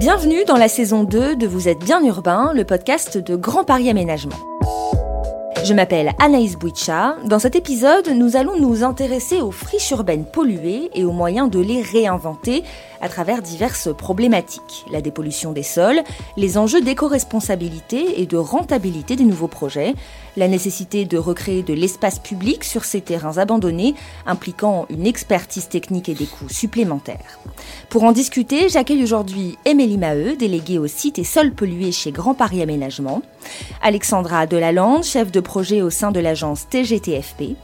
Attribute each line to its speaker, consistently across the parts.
Speaker 1: Bienvenue dans la saison 2 de Vous êtes bien urbain, le podcast de Grand Paris Aménagement. Je m'appelle Anaïs Bouicha. Dans cet épisode, nous allons nous intéresser aux friches urbaines polluées et aux moyens de les réinventer à travers diverses problématiques. La dépollution des sols, les enjeux d'éco-responsabilité et de rentabilité des nouveaux projets, la nécessité de recréer de l'espace public sur ces terrains abandonnés, impliquant une expertise technique et des coûts supplémentaires. Pour en discuter, j'accueille aujourd'hui Émilie Maheu, déléguée au site et sols pollués chez Grand Paris Aménagement, Alexandra Delalande, chef de projet au sein de l'agence TGTFP,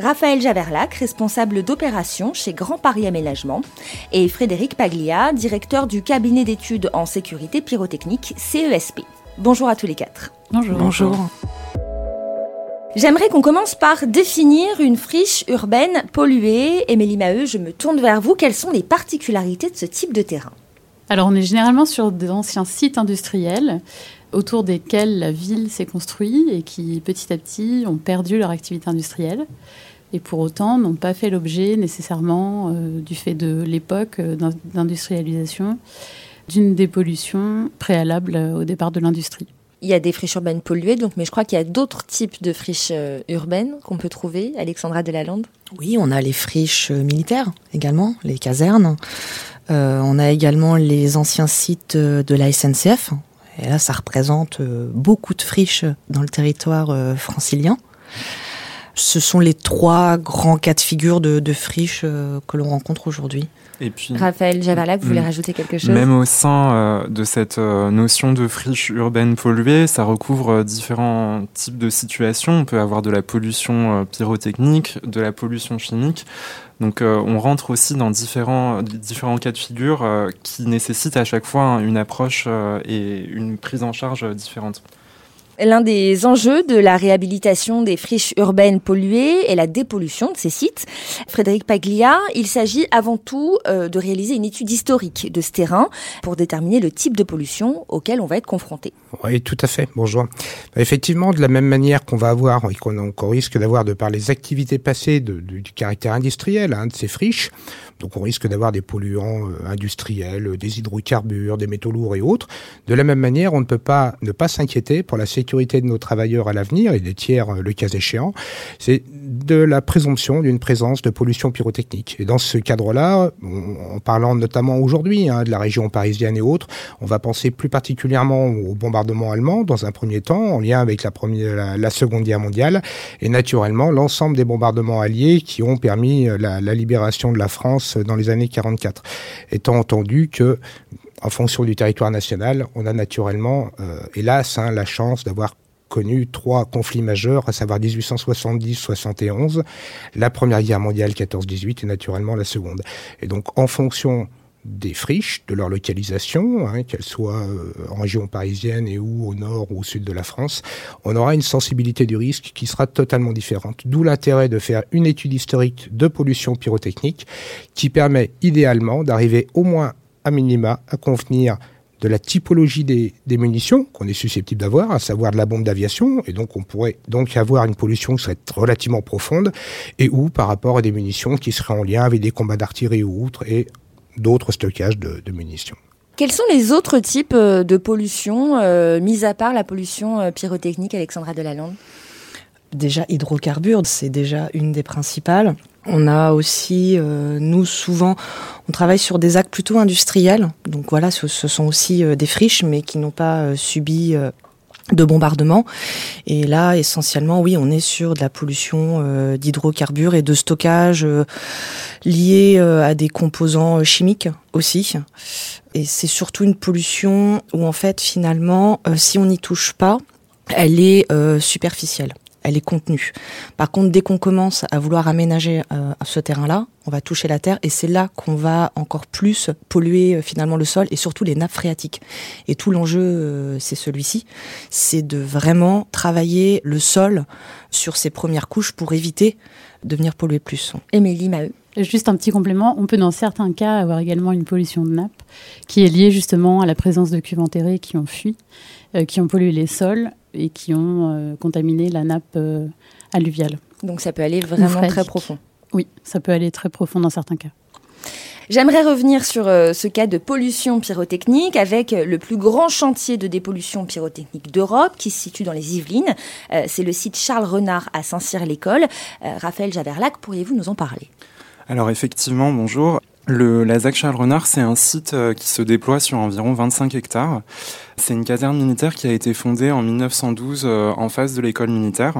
Speaker 1: Raphaël Javerlac, responsable d'opération chez Grand Paris Aménagement, et Frédéric Paglia, directeur du cabinet d'études en sécurité pyrotechnique CESP. Bonjour à tous les quatre.
Speaker 2: Bonjour. Bonjour.
Speaker 1: J'aimerais qu'on commence par définir une friche urbaine polluée. Émilie Maheu, je me tourne vers vous. Quelles sont les particularités de ce type de terrain?
Speaker 2: Alors, on est généralement sur d'anciens sites industriels autour desquels la ville s'est construite et qui, petit à petit, ont perdu leur activité industrielle et pour autant n'ont pas fait l'objet nécessairement, euh, du fait de l'époque euh, d'industrialisation, d'une dépollution préalable au départ de l'industrie.
Speaker 1: Il y a des friches urbaines polluées, donc, mais je crois qu'il y a d'autres types de friches euh, urbaines qu'on peut trouver. Alexandra Delalande
Speaker 3: Oui, on a les friches militaires également, les casernes. on a également les anciens sites de la SNCF, et là, ça représente euh, beaucoup de friches dans le territoire euh, francilien. Ce sont les trois grands cas de figure de, friches euh, que l'on rencontre aujourd'hui.
Speaker 1: Et puis, Raphaël Javalac, vous voulez rajouter quelque chose
Speaker 4: Même au sein de cette notion de friche urbaine polluée, ça recouvre différents types de situations. On peut avoir de la pollution pyrotechnique, de la pollution chimique. Donc euh, on rentre aussi dans différents, différents cas de figure euh, qui nécessitent à chaque fois une approche euh, et une prise en charge différente.
Speaker 1: L'un des enjeux de la réhabilitation des friches urbaines polluées est la dépollution de ces sites. Frédéric Paglia, il s'agit avant tout de réaliser une étude historique de ce terrain pour déterminer le type de pollution auquel on va être confronté.
Speaker 5: Oui, tout à fait. Bonjour. Bah, effectivement, de la même manière qu'on va avoir et qu'on risque d'avoir de par les activités passées du caractère industriel hein, de ces friches, donc on risque d'avoir des polluants euh, industriels, des hydrocarbures, des métaux lourds et autres. De la même manière, on ne peut pas ne pas s'inquiéter pour la sécurité de nos travailleurs à l'avenir et des tiers euh, le cas échéant. C'est de la présomption d'une présence de pollution pyrotechnique. Et dans ce cadre-là, en parlant notamment aujourd'hui hein, de la région parisienne et autres, on va penser plus particulièrement au bombardement allemand dans un premier temps, en lien avec la, première, la, Seconde Guerre mondiale, et naturellement l'ensemble des bombardements alliés qui ont permis euh, la libération de la France dans les années 44. Étant entendu que en fonction du territoire national, on a naturellement, euh, hélas, hein, la chance d'avoir connu trois conflits majeurs, à savoir 1870-71, la Première Guerre mondiale 14-18 et naturellement la Seconde. Et donc, en fonction des friches, de leur localisation, hein, qu'elles soient euh, en région parisienne et ou au nord ou au sud de la France, on aura une sensibilité du risque qui sera totalement différente. D'où l'intérêt de faire une étude historique de pollution pyrotechnique qui permet idéalement d'arriver au moins à minima à convenir de la typologie des, munitions qu'on est susceptible d'avoir, à savoir de la bombe d'aviation, et donc on pourrait donc avoir une pollution qui serait relativement profonde, et ou par rapport à des munitions qui seraient en lien avec des combats d'artillerie ou autres, et d'autres stockages de, munitions.
Speaker 1: Quels sont les autres types euh, de pollution, euh, mis à part la pollution euh, pyrotechnique, Alexandra Delalande?
Speaker 3: Déjà, hydrocarbures, c'est déjà une des principales. On a aussi, nous souvent, on travaille sur des actes plutôt industriels. Donc voilà, ce, ce sont aussi des friches, mais qui n'ont pas subi de bombardement. Et là, essentiellement, oui, on est sur de la pollution euh, d'hydrocarbures et de stockage euh, lié euh, à des composants chimiques aussi. Et c'est surtout une pollution où, en fait, finalement, si on n'y touche pas, elle est superficielle elle est contenue. Par contre, dès qu'on commence à vouloir aménager euh, ce terrain-là, on va toucher la terre et c'est là qu'on va encore plus polluer euh, finalement le sol et surtout les nappes phréatiques. Et tout l'enjeu, euh, c'est celui-ci, c'est de vraiment travailler le sol sur ses premières couches pour éviter de venir polluer plus.
Speaker 1: Émilie Maheu.
Speaker 2: Juste un petit complément, on peut dans certains cas avoir également une pollution de nappe qui est liée justement à la présence de cuves enterrées qui ont fui, qui ont pollué les sols et qui ont euh, contaminé la nappe euh, alluviale.
Speaker 1: Donc ça peut aller vraiment très profond.
Speaker 2: Oui, ça peut aller très profond dans certains cas.
Speaker 1: J'aimerais revenir sur euh, ce cas de pollution pyrotechnique avec le plus grand chantier de dépollution pyrotechnique d'Europe qui se situe dans les Yvelines. C'est le site Charles Renard à Saint-Cyr-l'École. Raphaël Javerlac, pourriez-vous nous en parler?
Speaker 4: Alors effectivement, bonjour. Le, la ZAC Charles Renard, c'est un site qui se déploie sur environ 25 hectares. C'est une caserne militaire qui a été fondée en 1912 en face de l'école militaire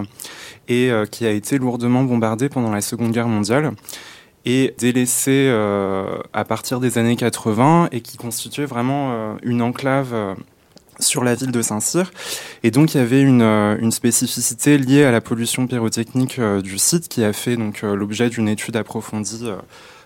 Speaker 4: et qui a été lourdement bombardée pendant la Seconde Guerre mondiale et délaissé euh, à partir des années 80 et qui constituait vraiment euh, une enclave euh, sur la ville de Saint-Cyr. Et donc il y avait une, une, spécificité liée à la pollution pyrotechnique du site qui a fait donc l'objet d'une étude approfondie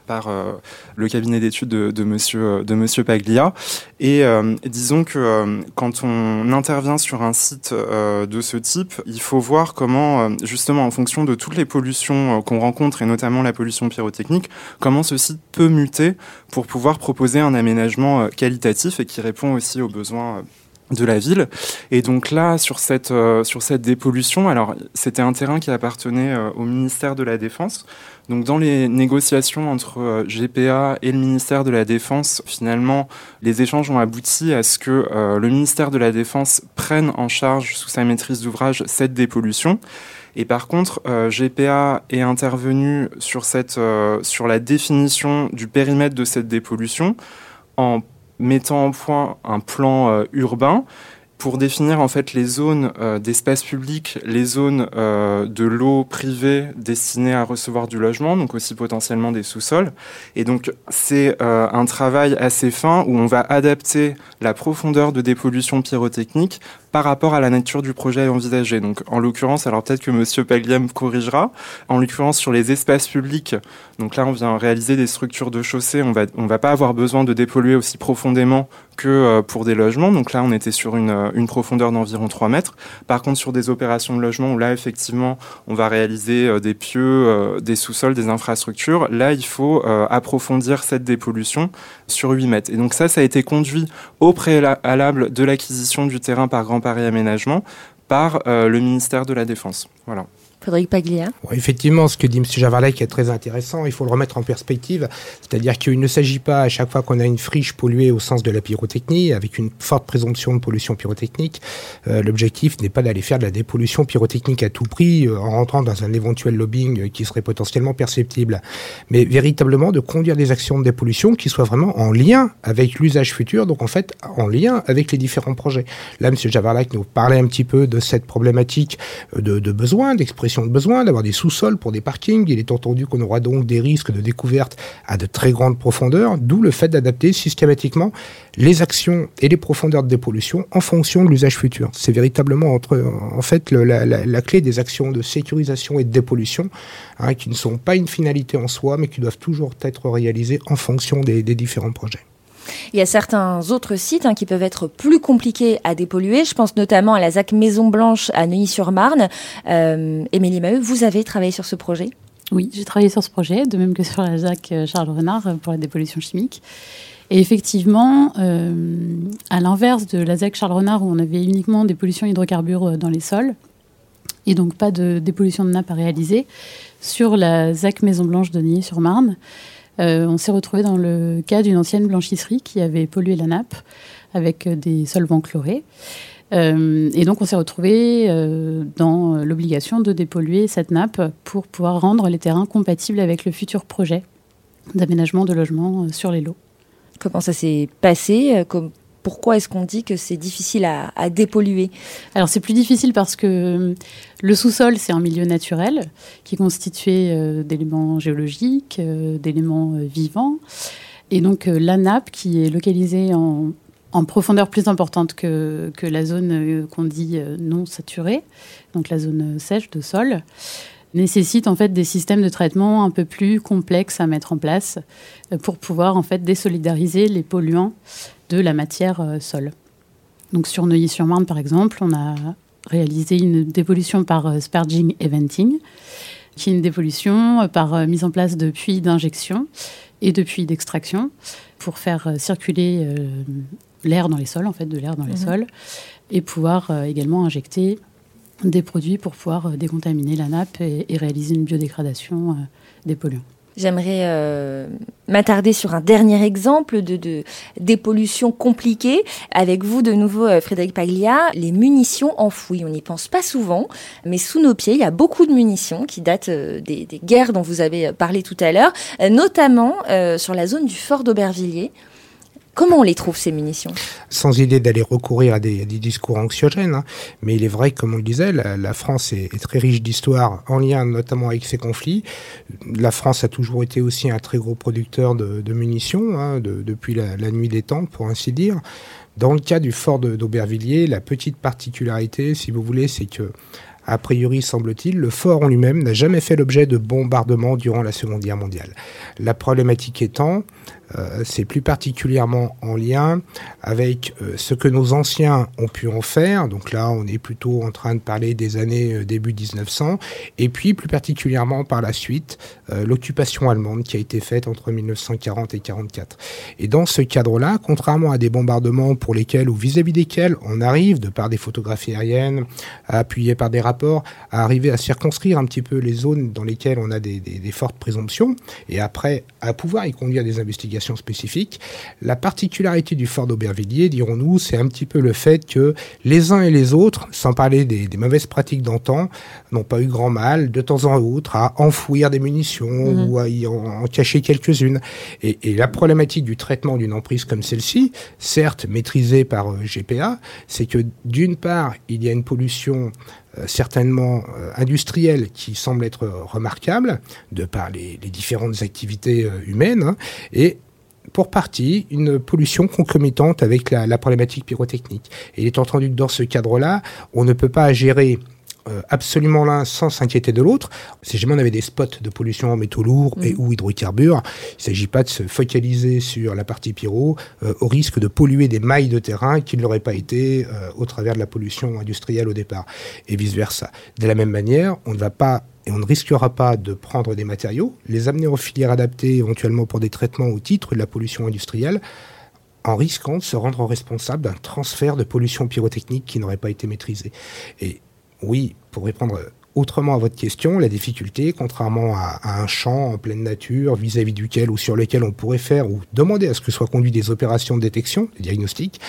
Speaker 4: par euh, le cabinet d'études de, de, monsieur, monsieur Paglia. Et euh, disons que euh, quand on intervient sur un site de ce type, il faut voir comment, justement, en fonction de toutes les pollutions qu'on rencontre, et notamment la pollution pyrotechnique, comment ce site peut muter pour pouvoir proposer un aménagement qualitatif et qui répond aussi aux besoins de la ville. Et donc là, sur cette, sur cette dépollution, alors c'était un terrain qui appartenait au ministère de la Défense. Donc dans les négociations entre euh, GPA et le ministère de la Défense, finalement, les échanges ont abouti à ce que euh, le ministère de la Défense prenne en charge sous sa maîtrise d'ouvrage cette dépollution. Et par contre, euh, GPA est intervenu sur, la définition du périmètre de cette dépollution en mettant en point un plan urbain pour définir en fait les zones euh, d'espace public, les zones euh, de l'eau privée destinées à recevoir du logement, donc aussi potentiellement des sous-sols. Et donc c'est euh, un travail assez fin où on va adapter la profondeur de dépollution pyrotechnique par rapport à la nature du projet envisagé. Donc, en l'occurrence, alors peut-être que Monsieur Pagliam corrigera. En l'occurrence, sur les espaces publics, donc là, on vient réaliser des structures de chaussée. On va, on va pas avoir besoin de dépolluer aussi profondément que euh, pour des logements. Donc là, on était sur une, euh, profondeur d'environ 3 mètres. Par contre, sur des opérations de logement où là, effectivement, on va réaliser euh, des pieux, des sous-sols, des infrastructures, là, il faut approfondir cette dépollution sur 8 mètres. Et donc ça, ça a été conduit au préalable de l'acquisition du terrain par Grand Paris Aménagement par euh, le ministère de la Défense. Voilà.
Speaker 1: Frédéric Paglia.
Speaker 5: effectivement, ce que dit M. Javarlet est très intéressant, il faut le remettre en perspective. C'est-à-dire qu'il ne s'agit pas à chaque fois qu'on a une friche polluée au sens de la pyrotechnie, avec une forte présomption de pollution pyrotechnique, euh, l'objectif n'est pas d'aller faire de la dépollution pyrotechnique à tout prix euh, en rentrant dans un éventuel lobbying qui serait potentiellement perceptible, mais véritablement de conduire des actions de dépollution qui soient vraiment en lien avec l'usage futur, donc en fait en lien avec les différents projets. Là, M. Javarlac nous parlait un petit peu de cette problématique de besoin, d'expression de besoin, d'avoir des sous-sols pour des parkings. Il est entendu qu'on aura donc des risques de découverte à de très grandes profondeurs, d'où le fait d'adapter systématiquement les actions et les profondeurs de dépollution en fonction de l'usage futur. C'est véritablement en fait la, clé des actions de sécurisation et de dépollution, hein, qui ne sont pas une finalité en soi, mais qui doivent toujours être réalisées en fonction des différents projets.
Speaker 1: Il y a certains autres sites hein, qui peuvent être plus compliqués à dépolluer. Je pense notamment à la ZAC Maison Blanche à Neuilly-sur-Marne. Euh, Émilie Maheu, vous avez travaillé sur ce projet?
Speaker 2: Oui, j'ai travaillé sur ce projet, de même que sur la ZAC euh, Charles Renard euh, pour la dépollution chimique. Et effectivement, euh, à l'inverse de la ZAC Charles Renard où on avait uniquement des pollutions hydrocarbures dans les sols, et donc pas de dépollution de nappe à réaliser, sur la ZAC Maison Blanche de Neuilly-sur-Marne, euh, on s'est retrouvé dans le cas d'une ancienne blanchisserie qui avait pollué la nappe avec euh, des solvants chlorés. Euh, et donc on s'est retrouvé dans l'obligation de dépolluer cette nappe pour pouvoir rendre les terrains compatibles avec le futur projet d'aménagement de logements sur les lots.
Speaker 1: Comment ça s'est passé? Pourquoi est-ce qu'on dit que c'est difficile à, dépolluer
Speaker 2: Alors c'est plus difficile parce que euh, le sous-sol, c'est un milieu naturel qui est constitué euh, d'éléments géologiques, euh, d'éléments vivants. Et donc la nappe qui est localisée en, profondeur plus importante que, que la zone qu'on dit non saturée, donc la zone sèche de sol, nécessite en fait des systèmes de traitement un peu plus complexes à mettre en place pour pouvoir en fait désolidariser les polluants de la matière euh, sol. Donc sur Neuilly-sur-Marne, par exemple, on a réalisé une dépollution par euh, sparging eventing, qui est une dépollution euh, par mise en place de puits d'injection et de puits d'extraction pour faire circuler l'air dans les sols, en fait, de l'air dans les mhm. sols, et pouvoir également injecter des produits pour pouvoir décontaminer la nappe et, réaliser une biodégradation des polluants.
Speaker 1: J'aimerais euh, m'attarder sur un dernier exemple de, dépollution compliquée. Avec vous, de nouveau, euh, Frédéric Paglia, les munitions enfouies. On n'y pense pas souvent, mais sous nos pieds, il y a beaucoup de munitions qui datent euh, des, guerres dont vous avez parlé tout à l'heure, notamment sur la zone du fort d'Aubervilliers. Comment on les trouve, ces munitions?
Speaker 5: Sans idée d'aller recourir à des, discours anxiogènes, hein. mais il est vrai, comme on le disait, la, France est, très riche d'histoire, en lien notamment avec ces conflits. La France a toujours été aussi un très gros producteur de, munitions, hein, de, depuis la, la, nuit des temps, pour ainsi dire. Dans le cas du fort d'Aubervilliers, la petite particularité, si vous voulez, c'est que a priori, semble-t-il, le fort en lui-même n'a jamais fait l'objet de bombardements durant la Seconde Guerre mondiale. La problématique étant c'est plus particulièrement en lien avec euh, ce que nos anciens ont pu en faire. Donc là, on est plutôt en train de parler des années euh, début 1900. Et puis, plus particulièrement par la suite, l'occupation allemande qui a été faite entre 1940 et 1944. Et dans ce cadre-là, contrairement à des bombardements pour lesquels ou vis-à-vis desquels on arrive, de par des photographies aériennes, appuyées par des rapports, à arriver à circonscrire un petit peu les zones dans lesquelles on a des, des fortes présomptions, et après à pouvoir y conduire des investigations spécifique. La particularité du fort d'Aubervilliers, dirons-nous, c'est un petit peu le fait que les uns et les autres, sans parler des, des mauvaises pratiques d'antan, n'ont pas eu grand mal de temps en autre à enfouir des munitions mmh. ou à y en, en cacher quelques-unes. Et, et, la problématique du traitement d'une emprise comme celle-ci, certes maîtrisée par euh, GPA, c'est que d'une part, il y a une pollution euh, certainement euh, industrielle qui semble être remarquable de par les, les différentes activités humaines hein, et pour partie une pollution concomitante avec la, problématique pyrotechnique. Et il est entendu que dans ce cadre-là, on ne peut pas gérer absolument l'un sans s'inquiéter de l'autre. Si jamais on avait des spots de pollution en métaux lourds et mmh. ou hydrocarbures, il ne s'agit pas de se focaliser sur la partie pyro euh, au risque de polluer des mailles de terrain qui ne l'auraient pas été euh, au travers de la pollution industrielle au départ et vice versa. De la même manière, on ne va pas et on ne risquera pas de prendre des matériaux, les amener aux filières adaptées éventuellement pour des traitements au titre de la pollution industrielle, en risquant de se rendre responsable d'un transfert de pollution pyrotechnique qui n'aurait pas été maîtrisé. Et oui, pour répondre autrement à votre question, la difficulté, contrairement à, un champ en pleine nature, vis-à-vis -vis duquel ou sur lequel on pourrait faire ou demander à ce que soient conduites des opérations de détection, de diagnostic,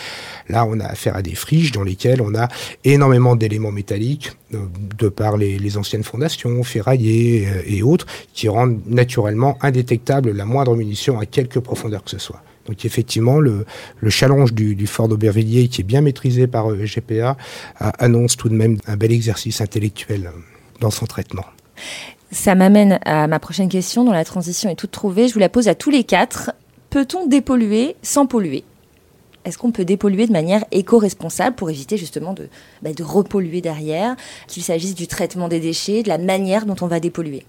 Speaker 5: là on a affaire à des friches dans lesquelles on a énormément d'éléments métalliques, euh, de par les, les, anciennes fondations, ferraillées euh, et autres, qui rendent naturellement indétectable la moindre munition à quelque profondeur que ce soit. Donc effectivement, le, le challenge du, fort d'Aubervilliers, qui est bien maîtrisé par euh, GPA, annonce tout de même un bel exercice intellectuel dans son traitement.
Speaker 1: Ça m'amène à ma prochaine question, dont la transition est toute trouvée. Je vous la pose à tous les quatre. Peut-on dépolluer sans polluer? Est-ce qu'on peut dépolluer de manière éco-responsable pour éviter justement bah, de repolluer derrière, qu'il s'agisse du traitement des déchets, de la manière dont on va dépolluer?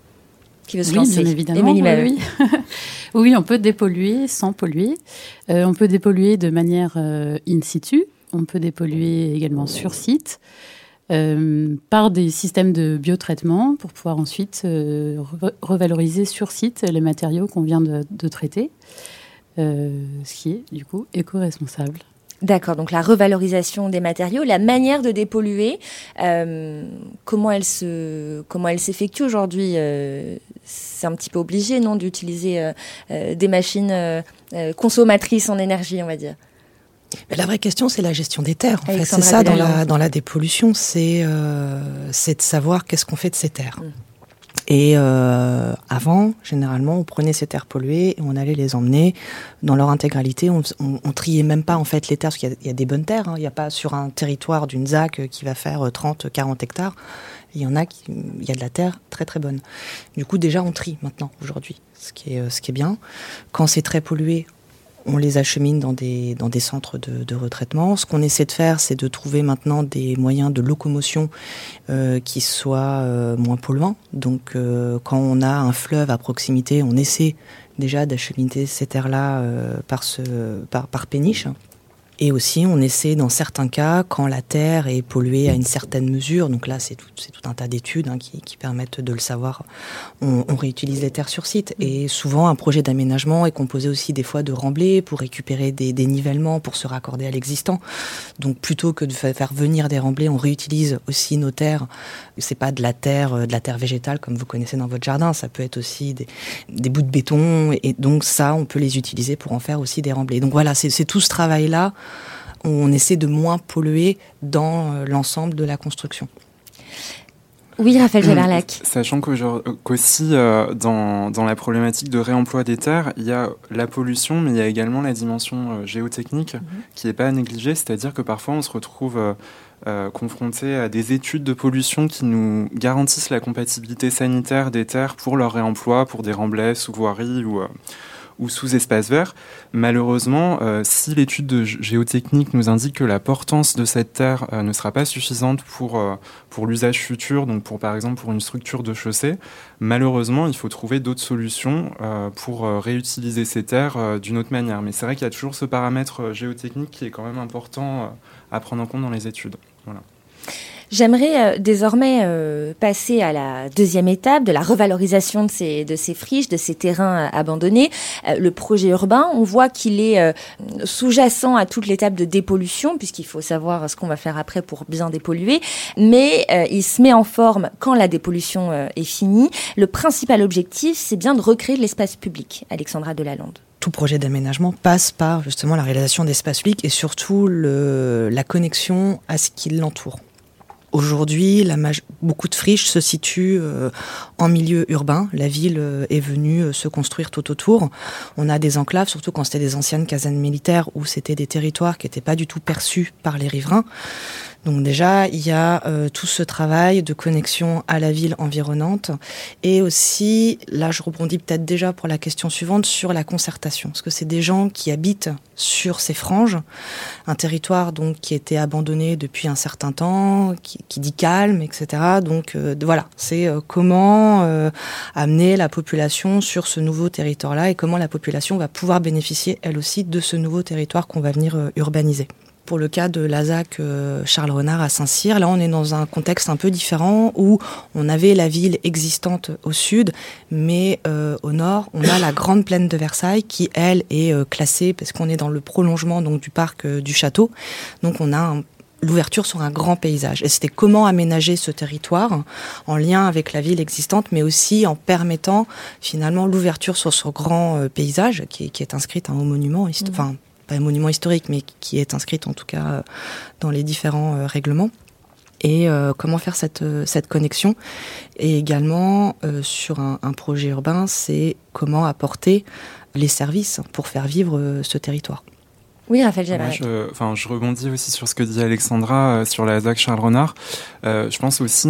Speaker 2: Qui veut se oui, lancer bien évidemment. Oui, oui. on peut dépolluer sans polluer. Euh, on peut dépolluer de manière euh, in situ. On peut dépolluer également sur site. Euh, par des systèmes de biotraitement pour pouvoir ensuite re revaloriser sur site les matériaux qu'on vient de, de traiter, ce qui est du coup éco-responsable.
Speaker 1: D'accord, donc la revalorisation des matériaux, la manière de dépolluer, euh, comment elle se, comment elle s'effectue aujourd'hui euh, C'est un petit peu obligé, non, d'utiliser euh, des machines consommatrices en énergie, on va dire.
Speaker 3: Mais la vraie question, c'est la gestion des terres. En fait. C'est ça dans la, dans la dépollution, c'est de savoir qu'est-ce qu'on fait de ces terres. Mmh. Et euh, avant, généralement, on prenait ces terres polluées et on allait les emmener dans leur intégralité. On, on, triait même pas en fait les terres, parce qu'il y, a des bonnes terres. Hein. Il n'y a pas sur un territoire d'une ZAC qui va faire 30, 40 hectares. Il y en a il y a de la terre très très bonne. Du coup, déjà, on trie maintenant aujourd'hui, ce qui est ce qui est bien. Quand c'est très pollué, on les achemine dans des, centres de, retraitement. Ce qu'on essaie de faire, c'est de trouver maintenant des moyens de locomotion euh, qui soient euh, moins polluants. Donc, euh, quand on a un fleuve à proximité, on essaie déjà d'acheminer ces terres-là euh, par, ce, par, par péniche. Et aussi, on essaie dans certains cas, quand la terre est polluée à une certaine mesure, donc là c'est tout, tout, un tas d'études hein, qui, qui, permettent de le savoir, on, on, réutilise les terres sur site. Et souvent, un projet d'aménagement est composé aussi des fois de remblais pour récupérer des, des nivellements, pour se raccorder à l'existant. Donc plutôt que de faire venir des remblais, on réutilise aussi nos terres. C'est pas de la terre, euh, de la terre végétale comme vous connaissez dans votre jardin, ça peut être aussi des, des bouts de béton. Et donc ça, on peut les utiliser pour en faire aussi des remblais. Donc voilà, c'est tout ce travail-là on essaie de moins polluer dans euh, l'ensemble de la construction.
Speaker 1: Oui, Raphaël Jaberlac.
Speaker 4: Sachant qu'aussi, euh, dans, dans, la problématique de réemploi des terres, il y a la pollution, mais il y a également la dimension euh, géotechnique mhm. qui n'est pas à négliger. C'est-à-dire que parfois, on se retrouve confronté à des études de pollution qui nous garantissent la compatibilité sanitaire des terres pour leur réemploi, pour des remblais sous voirie ou ou sous espace vert. Malheureusement, euh, si l'étude de géotechnique nous indique que la portance de cette terre euh, ne sera pas suffisante pour, euh, pour l'usage futur, donc pour par exemple pour une structure de chaussée, malheureusement, il faut trouver d'autres solutions pour réutiliser ces terres d'une autre manière. Mais c'est vrai qu'il y a toujours ce paramètre géotechnique qui est quand même important à prendre en compte dans les études. Voilà.
Speaker 1: J'aimerais euh, désormais euh, passer à la deuxième étape de la revalorisation de ces, de ces friches, de ces terrains euh, abandonnés. le projet urbain, on voit qu'il est sous-jacent à toute l'étape de dépollution, puisqu'il faut savoir ce qu'on va faire après pour bien dépolluer, mais il se met en forme quand la dépollution est finie. Le principal objectif, c'est bien de recréer de l'espace public. Alexandra Delalande
Speaker 3: tout projet d'aménagement passe par justement la réalisation d'espaces publics et surtout le, la connexion à ce qui l'entoure. Aujourd'hui, beaucoup de friches se situent euh, en milieu urbain. La ville euh, est venue euh, se construire tout autour. On a des enclaves, surtout quand c'était des anciennes casernes militaires où c'était des territoires qui n'étaient pas du tout perçus par les riverains. Donc déjà, il y a euh, tout ce travail de connexion à la ville environnante et aussi, là je rebondis peut-être déjà pour la question suivante, sur la concertation. Parce que c'est des gens qui habitent sur ces franges, un territoire donc qui était abandonné depuis un certain temps, qui, dit calme, etc. Donc euh, voilà, c'est euh, comment amener la population sur ce nouveau territoire-là et comment la population va pouvoir bénéficier elle aussi de ce nouveau territoire qu'on va venir urbaniser. Pour le cas de l'ASAC euh, Charles Renard à Saint-Cyr, là on est dans un contexte un peu différent où on avait la ville existante au sud, mais euh, au nord on a la grande plaine de Versailles qui elle est euh, classée parce qu'on est dans le prolongement donc du parc du château. Donc on a l'ouverture sur un grand paysage. Et c'était comment aménager ce territoire en lien avec la ville existante, mais aussi en permettant finalement l'ouverture sur ce grand paysage qui, est inscrite un haut monument, enfin pas un monument historique, mais qui est inscrite en tout cas euh, dans les différents euh, règlements. Et euh, comment faire cette, cette connexion? Et également, sur un, un, projet urbain, c'est comment apporter les services pour faire vivre ce territoire.
Speaker 1: Oui, Raphaël
Speaker 4: je, enfin, je rebondis aussi sur ce que dit Alexandra sur la ZAC Charles Renard. Euh, je pense aussi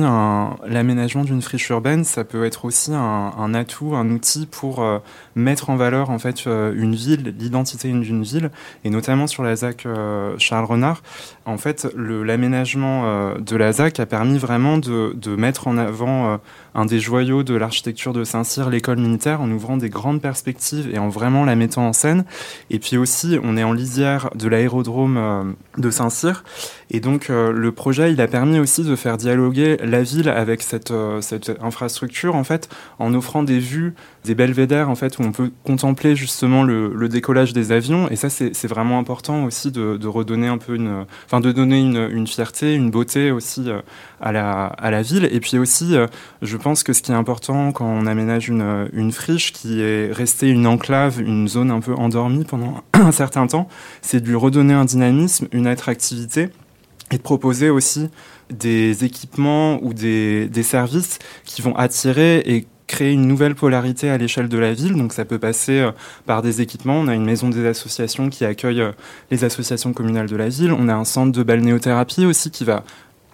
Speaker 4: l'aménagement d'une friche urbaine, ça peut être aussi un, un atout, un outil pour euh, mettre en valeur en fait euh, une ville, l'identité d'une ville, et notamment sur la ZAC euh, Charles Renard. En fait, l'aménagement de la ZAC a permis vraiment de mettre en avant un des joyaux de l'architecture de Saint-Cyr, l'école militaire, en ouvrant des grandes perspectives et en vraiment la mettant en scène. Et puis aussi, on est en lisière de l'aérodrome de Saint-Cyr, et donc le projet, il a permis aussi de faire dialoguer la ville avec cette, cette infrastructure en fait, en offrant des vues, des belvédères en fait où on peut contempler justement le, décollage des avions. Et ça, c'est vraiment important aussi de, redonner un peu une, enfin de donner une, fierté, une beauté aussi euh, à la, à la ville. Et puis aussi, euh, je pense que ce qui est important quand on aménage une, une friche qui est restée une enclave, une zone un peu endormie pendant un certain temps, c'est de lui redonner un dynamisme, une attractivité et de proposer aussi des équipements ou des, des services qui vont attirer et créer une nouvelle polarité à l'échelle de la ville. Donc ça peut passer euh, par des équipements. On a une maison des associations qui accueille euh, les associations communales de la ville. On a un centre de balnéothérapie aussi qui va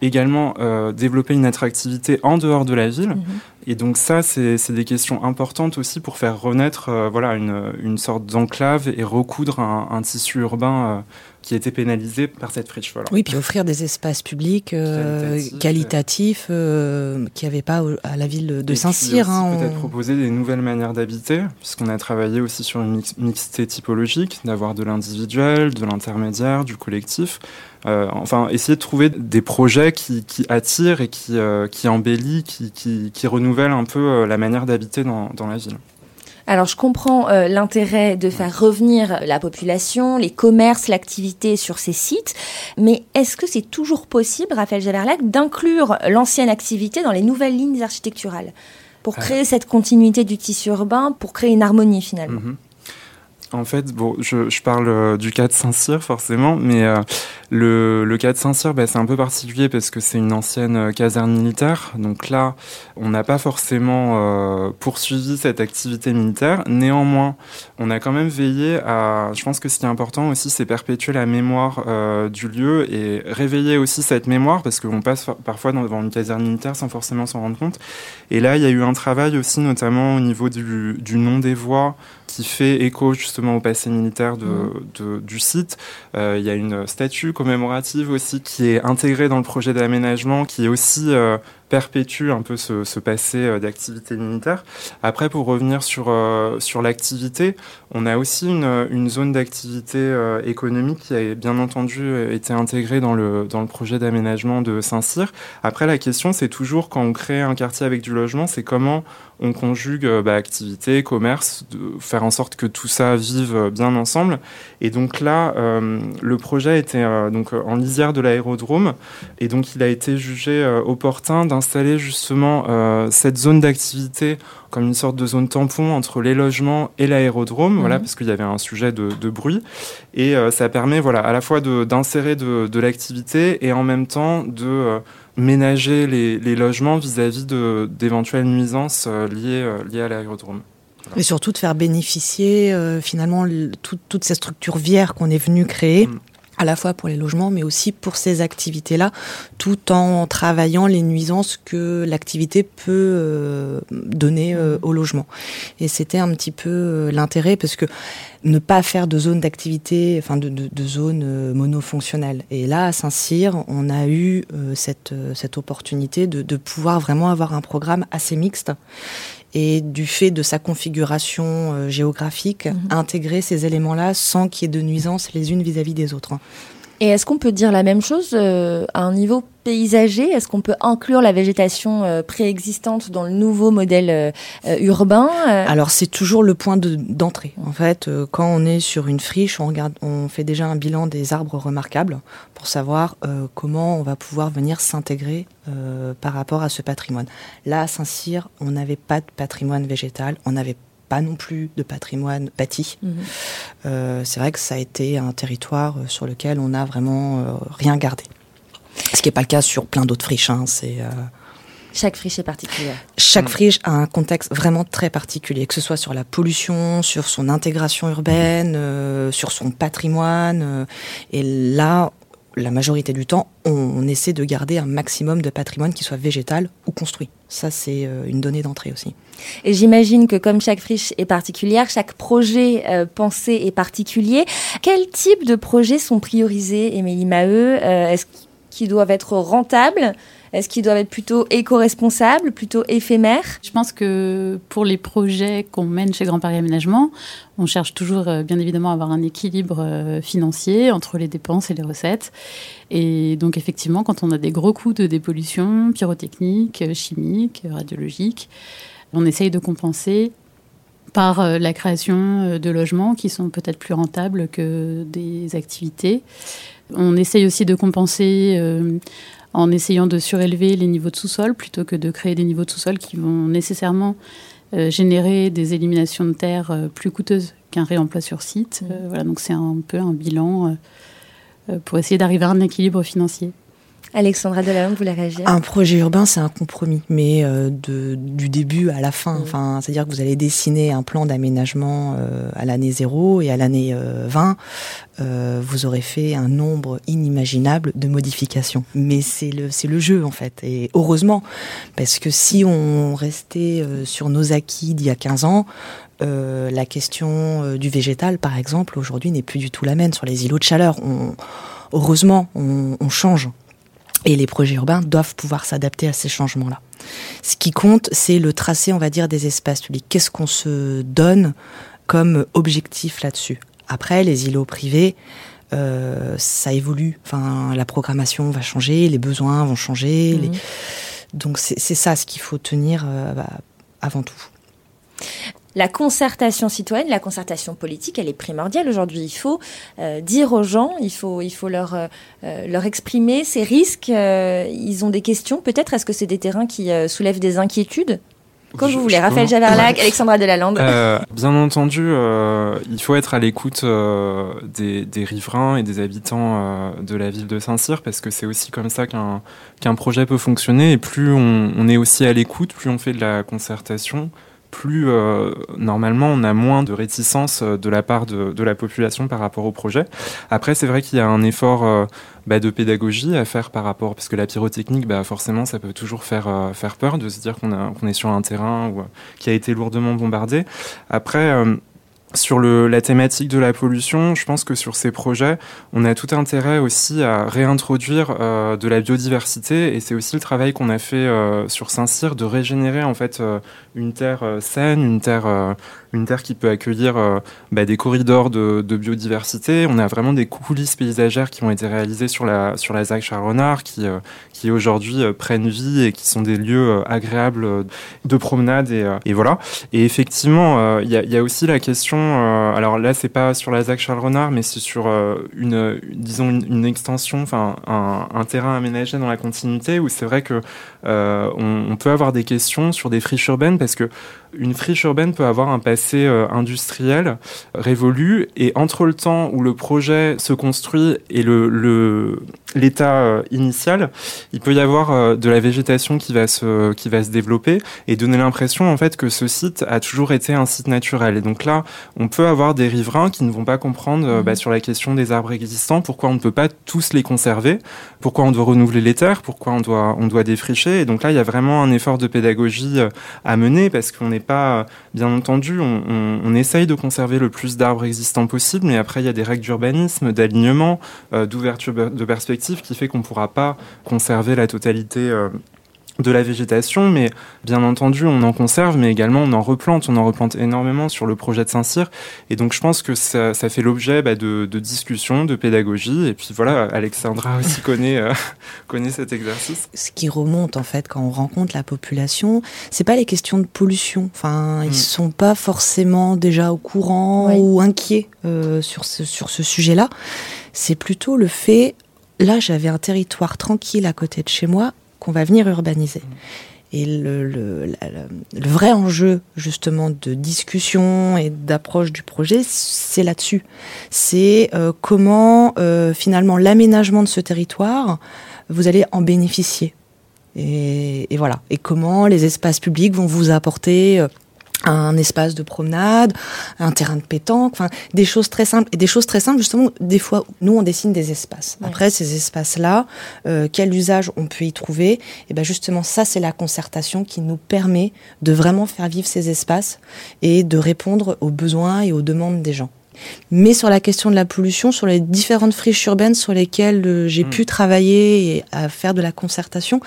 Speaker 4: également euh, développer une attractivité en dehors de la ville. Mhm. Et donc ça, c'est des questions importantes aussi pour faire renaître voilà, une, une sorte d'enclave et recoudre un, un, tissu urbain qui étaient pénalisés par cette friche. Voilà.
Speaker 3: Oui, puis offrir des espaces publics euh, qualitatifs, euh, qui n'y avait pas à la ville de Saint-Cyr.
Speaker 4: Hein, peut-être proposer des nouvelles manières d'habiter, puisqu'on a travaillé aussi sur une mixité typologique, d'avoir de l'individuel, de l'intermédiaire, du collectif. Euh, enfin, essayer de trouver des projets qui, qui attirent et qui, euh, qui embellissent, qui, qui, qui, un peu la manière d'habiter dans, dans la ville.
Speaker 1: Alors je comprends euh, l'intérêt de faire revenir la population, les commerces, l'activité sur ces sites, mais est-ce que c'est toujours possible, Raphaël Javerlac, d'inclure l'ancienne activité dans les nouvelles lignes architecturales pour créer euh. cette continuité du tissu urbain, pour créer une harmonie finalement? Mhm.
Speaker 4: En fait, bon, je, parle euh, du cas de Saint-Cyr forcément, mais euh, le, le, cas de Saint-Cyr, bah, c'est un peu particulier parce que c'est une ancienne euh, caserne militaire. Donc là, on n'a pas forcément poursuivi cette activité militaire. Néanmoins, on a quand même veillé à. Je pense que ce qui est important aussi, c'est perpétuer la mémoire du lieu et réveiller aussi cette mémoire parce qu'on passe parfois devant une caserne militaire sans forcément s'en rendre compte. Et là, il y a eu un travail aussi, notamment au niveau du, du nom des voies qui fait écho justement au passé militaire de, de, du site. Euh, il y a une statue commémorative aussi qui est intégrée dans le projet d'aménagement, qui est aussi euh, perpétue un peu ce, passé euh, d'activité militaire. Après, pour revenir sur, euh, sur l'activité, on a aussi une, zone d'activité euh, économique qui a bien entendu été intégrée dans le, dans le projet d'aménagement de Saint-Cyr. Après, la question, c'est toujours quand on crée un quartier avec du logement, c'est comment on conjugue bah, activité, commerce, faire en sorte que tout ça vive bien ensemble. Et donc là, le projet était donc en lisière de l'aérodrome, et donc il a été jugé opportun d'installer justement cette zone d'activité comme une sorte de zone tampon entre les logements et l'aérodrome, voilà, mhm. parce qu'il y avait un sujet de, de bruit. Et ça permet, voilà, à la fois d'insérer de, de l'activité et en même temps de ménager les, les logements vis-à-vis d'éventuelles nuisances liées, liées à l'aérodrome.
Speaker 3: Et surtout de faire bénéficier euh, finalement toutes ces structures vières qu'on est venu créer. Mm. À la fois pour les logements, mais aussi pour ces activités-là, tout en travaillant les nuisances que l'activité peut euh, donner euh, mm. au logement. Et c'était un petit peu euh, l'intérêt, parce que ne pas faire de zone d'activité, enfin de, de, de zone monofonctionnelle. Et là, à Saint-Cyr, on a eu cette, cette opportunité de, de pouvoir vraiment avoir un programme assez mixte et du fait de sa configuration euh, géographique, mhm. intégrer ces éléments-là sans qu'il y ait de nuisances les unes vis-à-vis des autres.
Speaker 1: Et est-ce qu'on peut dire la même chose euh, à un niveau paysager? Est-ce qu'on peut inclure la végétation euh, préexistante dans le nouveau modèle euh, urbain
Speaker 3: Alors c'est toujours le point d'entrée. en fait, quand on est sur une friche, on on fait déjà un bilan des arbres remarquables pour savoir comment on va pouvoir venir s'intégrer par rapport à ce patrimoine. Là, à Saint-Cyr, on n'avait pas de patrimoine végétal, on n'avait pas non plus de patrimoine bâti. Mhm. Euh, c'est vrai que ça a été un territoire euh, sur lequel on n'a vraiment euh, rien gardé. Ce qui n'est pas le cas sur plein d'autres friches. Hein, c'est
Speaker 1: chaque friche est particulière.
Speaker 3: Chaque mm. friche a un contexte vraiment très particulier, que ce soit sur la pollution, sur son intégration urbaine, sur son patrimoine. et là, la majorité du temps, on, essaie de garder un maximum de patrimoine qui soit végétal ou construit. Ça, c'est euh, une donnée d'entrée aussi.
Speaker 1: Et j'imagine que comme chaque friche est particulière, chaque projet euh, pensé est particulier. Quel type de projets sont priorisés, Émilie Maheu? Euh, Est-ce qu'ils doivent être rentables? Est-ce qu'ils doivent être plutôt éco-responsables, plutôt éphémères?
Speaker 2: Je pense que pour les projets qu'on mène chez Grand Paris Aménagement, on cherche toujours euh, bien évidemment à avoir un équilibre financier entre les dépenses et les recettes. Et donc effectivement, quand on a des gros coûts de dépollution pyrotechnique, chimique, radiologique, on essaye de compenser par la création de logements qui sont peut-être plus rentables que des activités. On essaye aussi de compenser euh, en essayant de surélever les niveaux de sous-sol plutôt que de créer des niveaux de sous-sol qui vont nécessairement euh, générer des éliminations de terre euh, plus coûteuses qu'un réemploi sur site. Voilà, donc c'est un peu un bilan pour essayer d'arriver à un équilibre financier.
Speaker 1: Alexandra Delalande, vous voulez réagir?
Speaker 3: Un projet urbain, c'est un compromis, mais euh, de, du début à la fin. Mm. Enfin, c'est-à-dire que vous allez dessiner un plan d'aménagement euh, à l'année 0 et à l'année 20, euh, vous aurez fait un nombre inimaginable de modifications. Mais c'est le, c'est le jeu, en fait. Et heureusement, parce que si on restait sur nos acquis d'il y a 15 ans, euh, la question euh, du végétal, par exemple, aujourd'hui n'est plus du tout la même sur les îlots de chaleur. On, heureusement, on, on change. Et les projets urbains doivent pouvoir s'adapter à ces changements-là. Ce qui compte, c'est le tracé, on va dire, des espaces publics. Qu'est-ce qu'on se donne comme objectif là-dessus? Après, les îlots privés, euh, ça évolue. Enfin, la programmation va changer, les besoins vont changer. Les... Donc c'est ça ce qu'il faut tenir euh, bah, avant tout.
Speaker 1: La concertation citoyenne, la concertation politique, elle est primordiale aujourd'hui. Il faut euh, dire aux gens, il faut, il faut leur, euh, leur exprimer ces risques. Euh, ils ont des questions, peut-être. Est-ce que c'est des terrains qui euh, soulèvent des inquiétudes? Comme vous voulez, Raphaël Javerlac, Alexandra Delalande.
Speaker 4: Euh, bien entendu, euh, il faut être à l'écoute euh, des, des, riverains et des habitants euh, de la ville de Saint-Cyr parce que c'est aussi comme ça qu'un projet peut fonctionner. Et plus on, on est aussi à l'écoute, plus on fait de la concertation, plus euh, normalement on a moins de réticence euh, de la part de, de, la population par rapport au projet. Après, c'est vrai qu'il y a un effort euh, bah, de pédagogie à faire par rapport, parce que la pyrotechnique, bah, forcément, ça peut toujours faire, euh, faire peur de se dire qu'on qu est sur un terrain où, qui a été lourdement bombardé. Après, sur le, la thématique de la pollution, je pense que sur ces projets, on a tout intérêt aussi à réintroduire euh, de la biodiversité. Et c'est aussi le travail qu'on a fait euh, sur Saint-Cyr de régénérer en fait euh, une terre saine, une terre, une terre qui peut accueillir euh, bah, des corridors de, de, biodiversité. On a vraiment des coulisses paysagères qui ont été réalisées sur la sur la ZAC Charles-Renard qui qui aujourd'hui prennent vie et qui sont des lieux agréables de promenade et, et voilà. Et effectivement, il y a, y, a, aussi la question euh, alors là, c'est pas sur la ZAC Charles Renard, mais c'est sur euh, une, disons, une, extension, enfin, un, un, terrain aménagé dans la continuité où c'est vrai que euh, on, on, peut avoir des questions sur des friches urbaines parce que une friche urbaine peut avoir un passé euh, industriel révolu et entre le temps où le projet se construit et le, l'état euh, initial, il peut y avoir euh, de la végétation qui va se qui va se développer et donner l'impression en fait que ce site a toujours été un site naturel. Et donc là, on peut avoir des riverains qui ne vont pas comprendre euh, bah, sur la question des arbres existants pourquoi on ne peut pas tous les conserver, pourquoi on doit renouveler les terres, pourquoi on doit on doit défricher. Et donc là, il y a vraiment un effort de pédagogie à mener parce qu'on est pas, bien entendu, on, essaye de conserver le plus d'arbres existants possible, mais après il y a des règles d'urbanisme, d'alignement, euh, d'ouverture de perspective qui fait qu'on ne pourra pas conserver la totalité euh, de la végétation, mais bien entendu, on en conserve, mais également on en replante. On en replante énormément sur le projet de Saint-Cyr. Et donc, je pense que ça, ça fait l'objet bah, de, de, discussions, de pédagogie. Et puis voilà, Alexandra aussi connaît, euh, connaît cet exercice.
Speaker 3: Ce qui remonte, en fait, quand on rencontre la population, c'est pas les questions de pollution. Enfin, mm. ils sont pas forcément déjà au courant oui. ou inquiets euh, sur ce, sur ce sujet-là. C'est plutôt le fait là, j'avais un territoire tranquille à côté de chez moi qu'on va venir urbaniser. Et le, vrai enjeu, justement, de discussion et d'approche du projet, c'est là-dessus. C'est euh, comment, euh, finalement, l'aménagement de ce territoire, vous allez en bénéficier. Et, et, voilà. Et comment les espaces publics vont vous apporter euh, un espace de promenade, un terrain de pétanque, enfin des choses très simples et des choses très simples justement des fois nous on dessine des espaces. Ouais. Après ces espaces là, euh, quel usage on peut y trouver? Et ben justement ça c'est la concertation qui nous permet de vraiment faire vivre ces espaces et de répondre aux besoins et aux demandes des gens. Mais sur la question de la pollution, sur les différentes friches urbaines sur lesquelles euh, j'ai mmh. pu travailler et à faire de la concertation,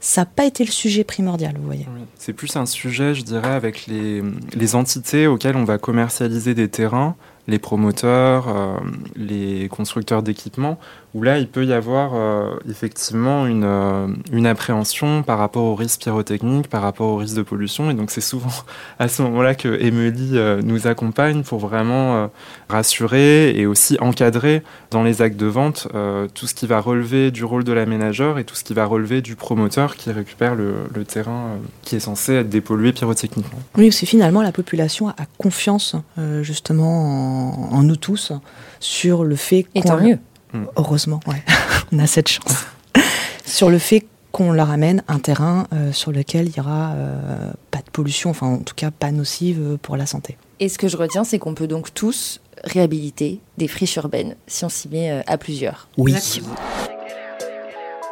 Speaker 3: ça n'a pas été le sujet primordial, vous voyez.
Speaker 4: Oui. C'est plus un sujet, je dirais, avec les, les entités auxquelles on va commercialiser des terrains, les promoteurs, euh, les constructeurs d'équipements, où là, il peut y avoir euh, effectivement une, euh, une appréhension par rapport aux risques pyrotechniques, par rapport aux risques de pollution. Et donc, c'est souvent à ce moment-là que Emily euh, nous accompagne pour vraiment euh, rassurer et aussi encadrer dans les actes de vente euh, tout ce qui va relever du rôle de l'aménageur et tout ce qui va relever du promoteur qui récupère le, le terrain euh, qui est censé être dépollué pyrotechniquement.
Speaker 3: Oui, c'est finalement la population a confiance euh, justement en, en, nous tous sur le fait
Speaker 1: qu'on... Et tant mieux
Speaker 3: Mmh. Heureusement, ouais. on a cette chance. sur le fait qu'on leur amène un terrain euh, sur lequel il y aura euh, pas de pollution, enfin en tout cas pas nocive pour la santé.
Speaker 1: Et ce que je retiens, c'est qu'on peut donc tous réhabiliter des friches urbaines si on s'y met euh, à plusieurs.
Speaker 3: Oui.
Speaker 1: Exactement.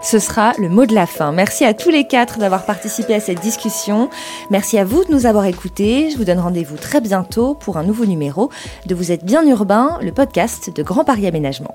Speaker 1: Ce sera le mot de la fin. Merci à tous les quatre d'avoir participé à cette discussion. Merci à vous de nous avoir écoutés. Je vous donne rendez-vous très bientôt pour un nouveau numéro de Vous êtes bien urbain, le podcast de Grand Paris Aménagement.